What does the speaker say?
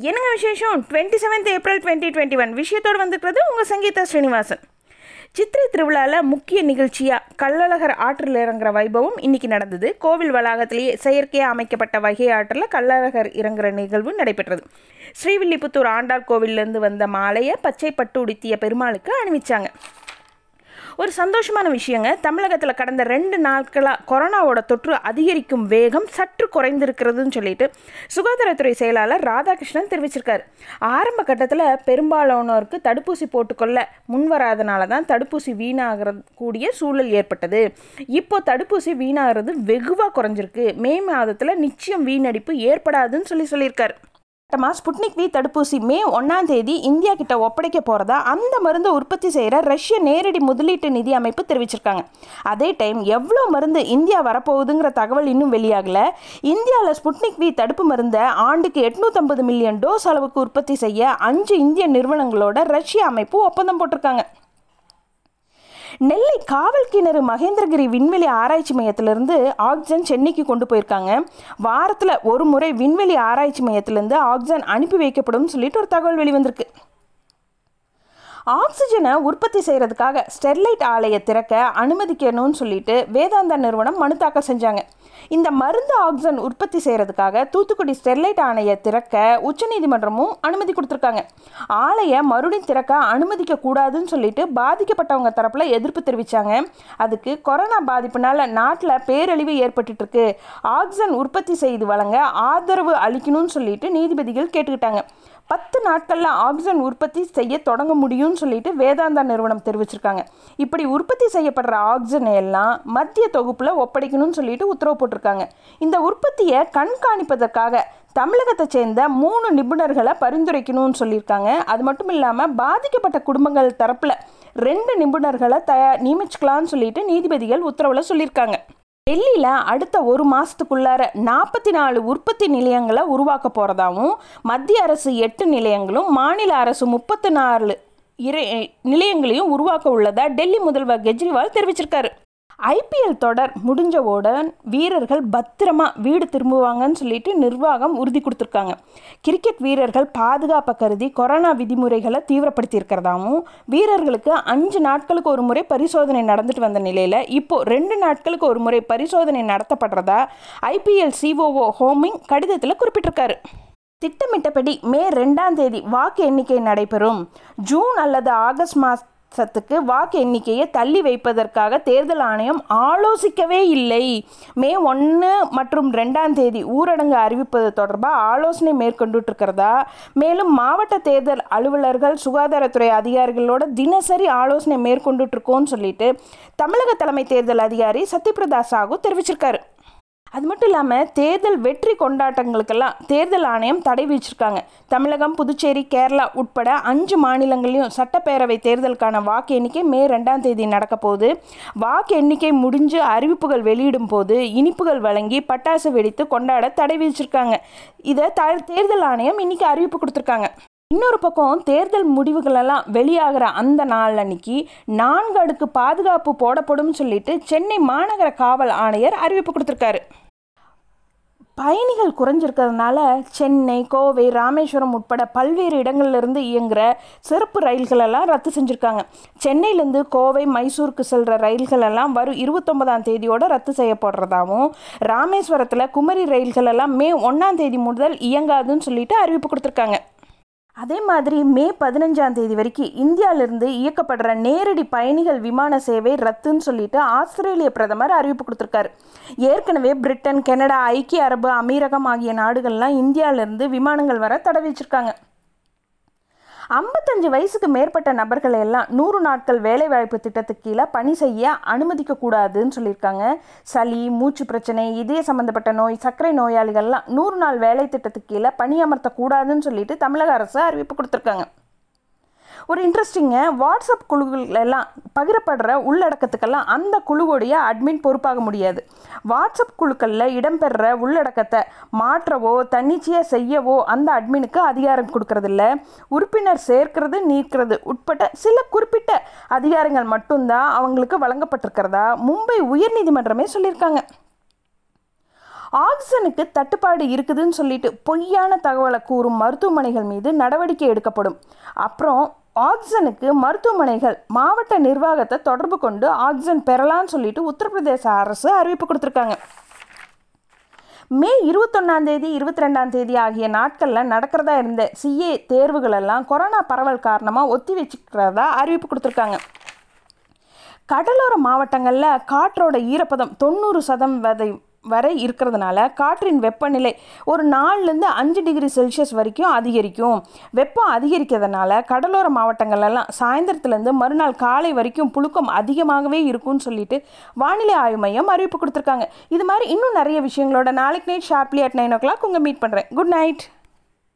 என்னங்க விசேஷம்? Twenty seventh April twenty twenty one விஷயத்தோடு வந்துக்கிறது உங்கள் சங்கீதா ஸ்ரீனிவாசன். சித்திரை திருவிழாவில் முக்கிய நிகழ்ச்சியாக கள்ளழகர் ஆற்றில் இறங்குற வைபவம் இன்னைக்கு நடந்தது. கோவில் வளாகத்திலேயே செயற்கையாக அமைக்கப்பட்ட வகை ஆற்றில் கள்ளழகர் இறங்குற நிகழ்வு நடைபெற்றது. ஸ்ரீவில்லிபுத்தூர் ஆண்டாள் கோவிலிருந்து வந்த மாலையை பச்சை பட்டு உடுத்திய பெருமாளுக்கு அணிவிச்சாங்க. ஒரு சந்தோஷமான விஷயங்க. தமிழகத்தில் கடந்த ரெண்டு நாட்களாக கொரோனாவோட தொற்று அதிகரிக்கும் வேகம் சற்று குறைந்திருக்கிறதுன்னு சொல்லிட்டு சுகாதாரத்துறை செயலாளர் ராதாகிருஷ்ணன் தெரிவிச்சிருக்காரு. ஆரம்ப கட்டத்தில் பெரும்பாலானோருக்கு தடுப்பூசி போட்டுக்கொள்ள முன்வராதனால தான் தடுப்பூசி வீணாகிற கூடிய சூழல் ஏற்பட்டது. இப்போ தடுப்பூசி வீணாகிறது வெகுவாக குறைஞ்சிருக்கு. மே மாதத்தில் நிச்சயம் வீணடிப்பு ஏற்படாதுன்னு சொல்லி சொல்லியிருக்காரு. மட்டமாக ஸ்புட்னிக் வி தடுப்பூசி மே ஒன்றாம் தேதி இந்தியா கிட்ட ஒப்படைக்க போகிறதா அந்த மருந்தை உற்பத்தி செய்கிற ரஷ்ய நேரடி முதலீட்டு நிதி அமைப்பு தெரிவிச்சிருக்காங்க. அதே டைம் எவ்வளோ மருந்து இந்தியா வரப்போகுதுங்கிற தகவல் இன்னும் வெளியாகல. இந்தியாவில் ஸ்புட்னிக் வி தடுப்பு மருந்தை ஆண்டுக்கு எட்நூற்றம்பது மில்லியன் டோஸ் அளவுக்கு உற்பத்தி செய்ய அஞ்சு இந்திய நிறுவனங்களோட ரஷ்ய அமைப்பு ஒப்பந்தம் போட்டிருக்காங்க. நெல்லை காவல் கிணறு மகேந்திரகிரி விண்வெளி ஆராய்ச்சி மையத்திலிருந்து ஆக்சிஜன் சென்னைக்கு கொண்டு போயிருக்காங்க. வாரத்தில் ஒரு முறை விண்வெளி ஆராய்ச்சி மையத்திலேருந்து ஆக்சிஜன் அனுப்பி வைக்கப்படும் சொல்லிட்டு ஒரு தகவல் வெளிவந்திருக்கு. ஆக்சிஜனை உற்பத்தி செய்கிறதுக்காக ஸ்டெர்லைட் ஆலையை திறக்க அனுமதிக்கணும்னு சொல்லிட்டு வேதாந்தா நிறுவனம் மனு தாக்கல் செஞ்சாங்க. இந்த மருந்து ஆக்சிஜன் உற்பத்தி செய்கிறதுக்காக தூத்துக்குடி ஸ்டெர்லைட் ஆணையை திறக்க உச்சநீதிமன்றமும் அனுமதி கொடுத்துருக்காங்க. ஆலையை மறுபடியும் திறக்க அனுமதிக்க கூடாதுன்னு சொல்லிட்டு பாதிக்கப்பட்டவங்க தரப்பில் எதிர்ப்பு தெரிவித்தாங்க அதுக்கு கொரோனா பாதிப்புனால நாட்டில் பேரழிவு ஏற்பட்டு இருக்கு ஆக்சிஜன் உற்பத்தி செய்து வழங்க ஆதரவு அளிக்கணும்னு சொல்லிட்டு நீதிபதிகள் கேட்டுக்கிட்டாங்க. பத்து நாட்களில் ஆக்சிஜன் உற்பத்தி செய்ய தொடங்க முடியும்னு சொல்லிட்டு வேதாந்தா நிறுவனம் தெரிவிச்சிருக்காங்க. இப்படி உற்பத்தி செய்யப்படுற ஆக்சிஜனை எல்லாம் மத்திய தொகுப்பில் ஒப்படைக்கணும்னு சொல்லிட்டு உத்தரவு போட்டிருக்காங்க. இந்த உற்பத்தியை கண்காணிப்பதற்காக தமிழகத்தை சேர்ந்த மூணு நிபுணர்களை பரிந்துரைக்கணும்னு சொல்லியிருக்காங்க. அது மட்டும் இல்லாமல் பாதிக்கப்பட்ட குடும்பங்கள் தரப்பில் ரெண்டு நிபுணர்களை தயா நியமிச்சுக்கலாம்னு சொல்லிட்டு நீதிபதிகள் உத்தரவில் சொல்லியிருக்காங்க. டெல்லியில் அடுத்த ஒரு மாதத்துக்குள்ளார நாற்பத்தி நாலு உற்பத்தி நிலையங்களை உருவாக்க போகிறதாவும் மத்திய அரசு எட்டு நிலையங்களும் மாநில அரசு முப்பத்தி நாலு இறை நிலையங்களையும் உருவாக்க உள்ளதாக டெல்லி முதல்வர் கெஜ்ரிவால் தெரிவிச்சிருக்காரு. ஐபிஎல் தொடர் முடிஞ்சவுடன் வீரர்கள் பத்திரமா வீடு திரும்புவாங்கன்னு சொல்லிட்டு நிர்வாகம் உறுதி கொடுத்துருக்காங்க. கிரிக்கெட் வீரர்கள் பாதுகாப்பை கருதி கொரோனா விதிமுறைகளை தீவிரப்படுத்தியிருக்கிறதாகவும் வீரர்களுக்கு அஞ்சு நாட்களுக்கு ஒரு முறை பரிசோதனை நடந்துட்டு வந்த நிலையில் இப்போது ரெண்டு நாட்களுக்கு ஒரு முறை பரிசோதனை நடத்தப்படுறதா ஐபிஎல் சிஓஓ ஹோமிங் கடிதத்தில் குறிப்பிட்டிருக்காரு. திட்டமிட்டபடி மே ரெண்டாம் தேதி வாக்கு எண்ணிக்கை நடைபெறும். ஜூன் அல்லது ஆகஸ்ட் சத்துக்கு வாக்கு எண்ணிக்கையை தள்ளி வைப்பதற்காக தேர்தல் ஆணையம் ஆலோசிக்கவே இல்லை. மே ஒன்று மற்றும் ரெண்டாம் தேதி ஊரடங்கு அறிவிப்பது தொடர்பாக ஆலோசனை மேற்கொண்டுட்டுருக்கிறதா? மேலும் மாவட்ட தேர்தல் அலுவலர்கள் சுகாதாரத்துறை அதிகாரிகளோட தினசரி ஆலோசனை மேற்கொண்டுட்ருக்கோன்னு சொல்லிட்டு தமிழக தலைமை தேர்தல் அதிகாரி சத்யபிரதா சாகு தெரிவிச்சிருக்காரு. அது மட்டும் இல்லாமல் தேர்தல் வெற்றி கொண்டாட்டங்களுக்கெல்லாம் தேர்தல் ஆணையம் தடை விதிச்சிருக்காங்க. தமிழகம் புதுச்சேரி கேரளா உட்பட அஞ்சு மாநிலங்களையும் சட்டப்பேரவை தேர்தலுக்கான வாக்கு எண்ணிக்கை மே ரெண்டாம் தேதி நடக்க போகுது. வாக்கு எண்ணிக்கை முடிஞ்சு அறிவிப்புகள் வெளியிடும் போது இனிப்புகள் வழங்கி பட்டாசு வெடித்து கொண்டாட தடை விதிச்சிருக்காங்க. இதை த தேர்தல் ஆணையம் இன்னைக்கு அறிவிப்பு கொடுத்துருக்காங்க. இன்னொரு பக்கம் தேர்தல் முடிவுகளெல்லாம் வெளியாகிற அந்த நாள் அன்னைக்கு நான்கு அடுக்கு பாதுகாப்பு போடப்படும் சொல்லிட்டு சென்னை மாநகர காவல் ஆணையர் அறிவிப்பு கொடுத்துருக்காரு. பயணிகள் குறைஞ்சிருக்கிறதுனால சென்னை கோவை ராமேஸ்வரம் உட்பட பல்வேறு இடங்கள்லேருந்து இயங்குகிற சிறப்பு ரயில்களெல்லாம் ரத்து செஞ்சுருக்காங்க. சென்னையிலேருந்து கோவை மைசூருக்கு செல்கிற ரயில்களெல்லாம் வரும் இருபத்தொன்பதாம் தேதியோடு ரத்து செய்யப்படுறதாகவும் ராமேஸ்வரத்தில் குமரி ரயில்களெல்லாம் மே ஒன்றாம் தேதி முதல் இயங்காதுன்னு சொல்லிட்டு அறிவிப்பு கொடுத்துருக்காங்க. அதே மாதிரி மே பதினஞ்சாம் தேதி வரைக்கும் இந்தியாவிலிருந்து இயக்கப்படுற நேரடி பயணிகள் விமான சேவை ரத்துன்னு சொல்லிட்டு ஆஸ்திரேலிய பிரதமர் அறிவிப்பு கொடுத்துருக்காரு. ஏற்கனவே பிரிட்டன் கனடா ஐக்கிய அரபு அமீரகம் ஆகிய நாடுகள்லாம் இந்தியாவிலிருந்து விமானங்கள் வர தடை வச்சிருக்காங்க ஐம்பத்தஞ்சு வயசுக்கு மேற்பட்ட நபர்களை எல்லாம் நூறு நாட்கள் வேலைவாய்ப்பு திட்டத்துக்கு கீழே பணி செய்ய அனுமதிக்க கூடாதுன்னு சொல்லியிருக்காங்க. சளி மூச்சு பிரச்சனை இதய சம்மந்தப்பட்ட நோய் சர்க்கரை நோயாளிகள்லாம் நூறு நாள் வேலை திட்டத்துக்கு கீழே பணி அமர்த்தக்கூடாதுன்னு சொல்லிட்டு தமிழக அரசு அறிவிப்பு கொடுத்துருக்காங்க. ஒரு இன்ட்ரெஸ்டிங்க வாட்ஸ்அப் குழுக்களெல்லாம் பகிரப்படுற உள்ளடக்கத்துக்கெல்லாம் அந்த குழுவுடைய அட்மின் பொறுப்பாக முடியாது. வாட்ஸ்அப் குழுக்களில் இடம்பெறுற உள்ளடக்கத்தை மாற்றவோ தன்னிச்சையாக செய்யவோ அந்த அட்மினுக்கு அதிகாரம் கொடுக்கறதில்ல. உறுப்பினர் சேர்க்கிறது நீக்கிறது உட்பட்ட சில குறிப்பிட்ட அதிகாரங்கள் மட்டும்தான் அவங்களுக்கு வழங்கப்பட்டிருக்கிறதா மும்பை உயர்நீதிமன்றமே சொல்லியிருக்காங்க. ஆக்சிஜனுக்கு தட்டுப்பாடு இருக்குதுன்னு சொல்லிட்டு பொய்யான தகவலை கூறும் மருத்துவமனைகள் மீது நடவடிக்கை எடுக்கப்படும். அப்புறம் ஆக்சனுக்கு மருத்துவமனைகள் மாவட்ட நிர்வாகத்தை தொடர்பு கொண்டு ஆக்சன் பெறலாம்னு சொல்லிட்டு உத்தரப்பிரதேச அரசு அறிவிப்பு கொடுத்துருக்காங்க. மே இருபத்தொன்னாம் தேதி இருபத்தி ரெண்டாம் தேதி ஆகிய நாட்களில் நடக்கிறதா இருந்த சிஏ தேர்வுகள் எல்லாம் கொரோனா பரவல் காரணமாக ஒத்தி வச்சுக்கிறதா அறிவிப்பு கொடுத்துருக்காங்க. கடலோர மாவட்டங்களில் காற்றோட ஈரப்பதம் தொண்ணூறு சதம் வதை வரை இருக்கிறதுனால காற்றின் வெப்பநிலை ஒரு நாலுலேருந்து அஞ்சு டிகிரி செல்சியஸ் வரைக்கும் அதிகரிக்கும். வெப்பம் அதிகரிக்கிறதுனால கடலோர மாவட்டங்கள்லாம் சாயந்தரத்துலேருந்து மறுநாள் காலை வரைக்கும் புழுக்கம் அதிகமாகவே இருக்கும்னு சொல்லிட்டு வானிலை ஆய்வு மையம் அறிவிப்பு கொடுத்துருக்காங்க. இது மாதிரி இன்னும் நிறைய விஷயங்களோட நாளைக்கு night sharply at nine o'clock உங்கள் மீட் பண்ணுறேன் குட் நைட்.